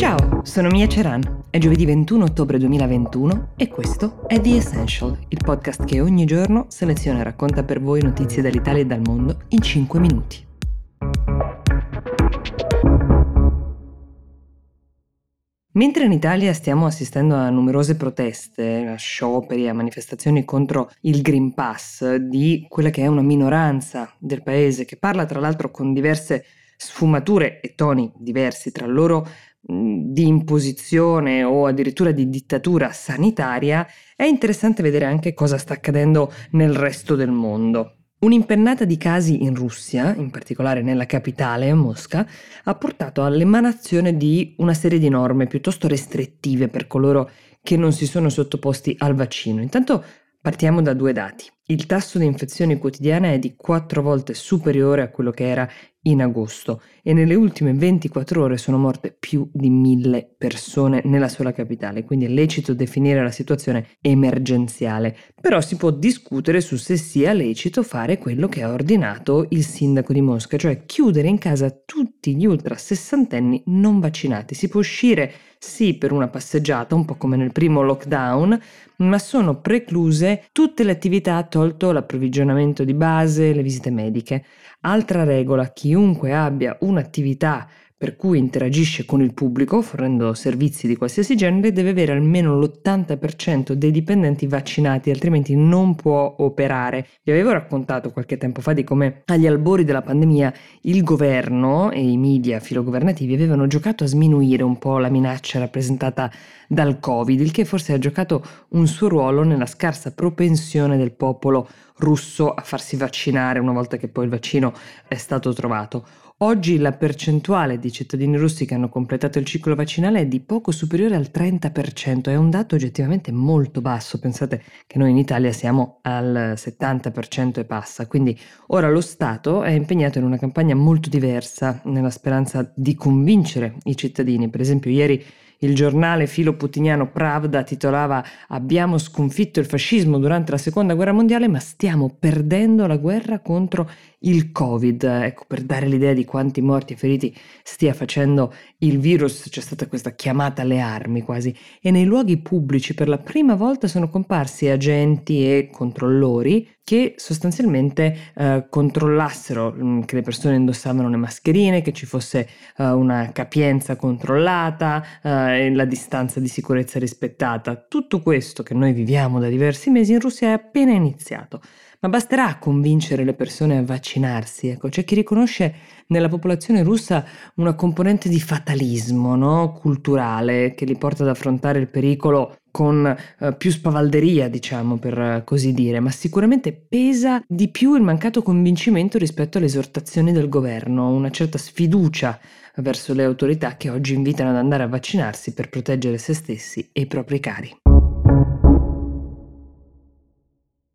Ciao, sono Mia Ceran. È giovedì 21 ottobre 2021 e questo è The Essential, il podcast che ogni giorno seleziona e racconta per voi notizie dall'Italia e dal mondo in 5 minuti. Mentre in Italia stiamo assistendo a numerose proteste, a scioperi, a manifestazioni contro il Green Pass di quella che è una minoranza del paese, che parla tra l'altro con diverse sfumature e toni diversi tra loro di imposizione o addirittura di dittatura sanitaria, è interessante vedere anche cosa sta accadendo nel resto del mondo. Un'impennata di casi in Russia, in particolare nella capitale, Mosca, ha portato all'emanazione di una serie di norme piuttosto restrittive per coloro che non si sono sottoposti al vaccino. Intanto partiamo da due dati. Il tasso di infezioni quotidiane è di quattro volte superiore a quello che era in agosto e nelle ultime 24 ore sono morte più di mille persone nella sola capitale, quindi è lecito definire la situazione emergenziale, però si può discutere su se sia lecito fare quello che ha ordinato il sindaco di Mosca, cioè chiudere in casa tutti gli ultra sessantenni non vaccinati. Si può uscire sì per una passeggiata, un po' come nel primo lockdown, ma sono precluse tutte le attività tolto l'approvvigionamento di base, le visite mediche. Altra regola, chiunque abbia un'attività per cui interagisce con il pubblico fornendo servizi di qualsiasi genere deve avere almeno l'80% dei dipendenti vaccinati, altrimenti non può operare. Vi avevo raccontato qualche tempo fa di come agli albori della pandemia il governo e i media filogovernativi avevano giocato a sminuire un po' la minaccia rappresentata dal Covid, il che forse ha giocato un suo ruolo nella scarsa propensione del popolo russo a farsi vaccinare una volta che poi il vaccino è stato trovato. Oggi la percentuale di cittadini russi che hanno completato il ciclo vaccinale è di poco superiore al 30%, è un dato oggettivamente molto basso, pensate che noi in Italia siamo al 70% e passa, quindi ora lo Stato è impegnato in una campagna molto diversa nella speranza di convincere i cittadini, per esempio ieri il giornale filo-putiniano Pravda titolava Abbiamo sconfitto il fascismo durante la seconda guerra mondiale, ma stiamo perdendo la guerra contro il Covid. Ecco, per dare l'idea di quanti morti e feriti stia facendo il virus, c'è stata questa chiamata alle armi quasi. E nei luoghi pubblici per la prima volta sono comparsi agenti e controllori che sostanzialmente eh, controllassero mh, mm, che le persone indossavano le mascherine, che ci fosse eh, una capienza controllata eh, e la distanza di sicurezza rispettata. Tutto questo che noi viviamo da diversi mesi in Russia è appena iniziato. Ma basterà convincere le persone a vaccinarsi, ecco, c'è chi riconosce nella popolazione russa una componente di fatalismo no? culturale che li porta ad affrontare il pericolo con eh, più spavalderia, diciamo per così dire, ma sicuramente pesa di più il mancato convincimento rispetto alle esortazioni del governo, una certa sfiducia verso le autorità che oggi invitano ad andare a vaccinarsi per proteggere se stessi e i propri cari.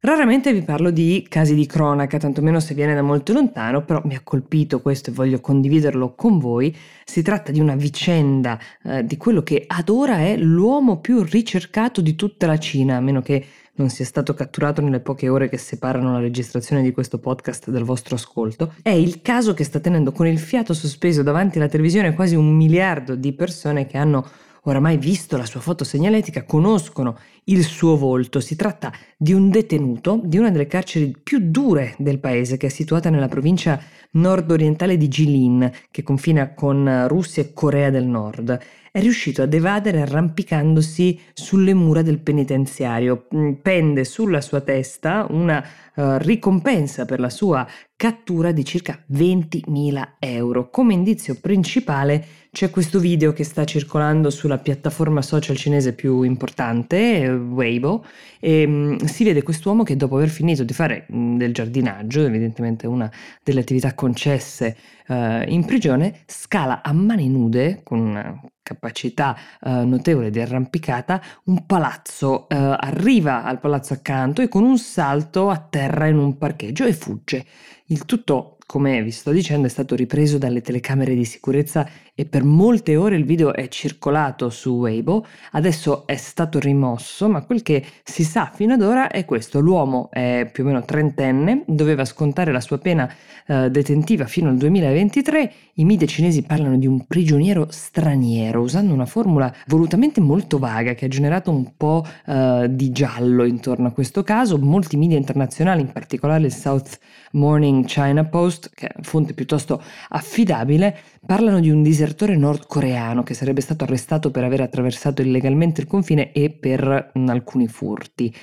Raramente vi parlo di casi di cronaca, tantomeno se viene da molto lontano, però mi ha colpito questo e voglio condividerlo con voi. Si tratta di una vicenda eh, di quello che ad ora è l'uomo più ricercato di tutta la Cina, a meno che non sia stato catturato nelle poche ore che separano la registrazione di questo podcast dal vostro ascolto, è il caso che sta tenendo con il fiato sospeso davanti alla televisione quasi un miliardo di persone che hanno oramai visto la sua foto segnaletica, conoscono il suo volto. Si tratta di un detenuto di una delle carceri più dure del paese, che è situata nella provincia nord-orientale di Jilin, che confina con Russia e Corea del Nord. È riuscito ad evadere arrampicandosi sulle mura del penitenziario. Mm, pende sulla sua testa una uh, ricompensa per la sua cattura di circa 20.000 euro. Come indizio principale c'è questo video che sta circolando sulla piattaforma social cinese più importante, Weibo, e um, si vede quest'uomo che dopo aver finito di fare um, del giardinaggio, evidentemente una delle attività concesse uh, in prigione, scala a mani nude, con una capacità uh, notevole di arrampicata, un palazzo, uh, arriva al palazzo accanto e con un salto atterra in un parcheggio e fugge. Il tutto come vi sto dicendo, è stato ripreso dalle telecamere di sicurezza e per molte ore il video è circolato su Weibo, adesso è stato rimosso, ma quel che si sa fino ad ora è questo, l'uomo è più o meno trentenne, doveva scontare la sua pena eh, detentiva fino al 2023, i media cinesi parlano di un prigioniero straniero, usando una formula volutamente molto vaga che ha generato un po' eh, di giallo intorno a questo caso, molti media internazionali, in particolare il South Morning China Post, che è fonte piuttosto affidabile, parlano di un disertore nordcoreano che sarebbe stato arrestato per aver attraversato illegalmente il confine e per alcuni furti.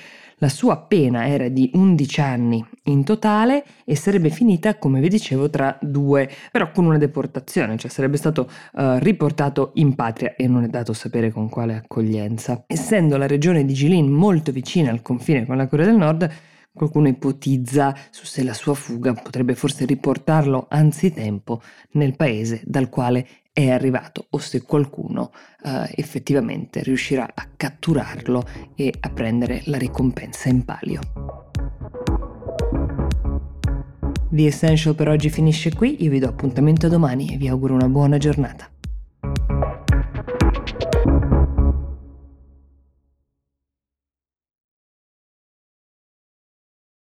La sua pena era di 11 anni in totale e sarebbe finita, come vi dicevo, tra due, però con una deportazione, cioè sarebbe stato uh, riportato in patria e non è dato sapere con quale accoglienza. Essendo la regione di Jilin molto vicina al confine con la Corea del Nord, Qualcuno ipotizza su se la sua fuga potrebbe forse riportarlo anzitempo nel paese dal quale è arrivato o se qualcuno uh, effettivamente riuscirà a catturarlo e a prendere la ricompensa in palio. The Essential per oggi finisce qui, io vi do appuntamento domani e vi auguro una buona giornata.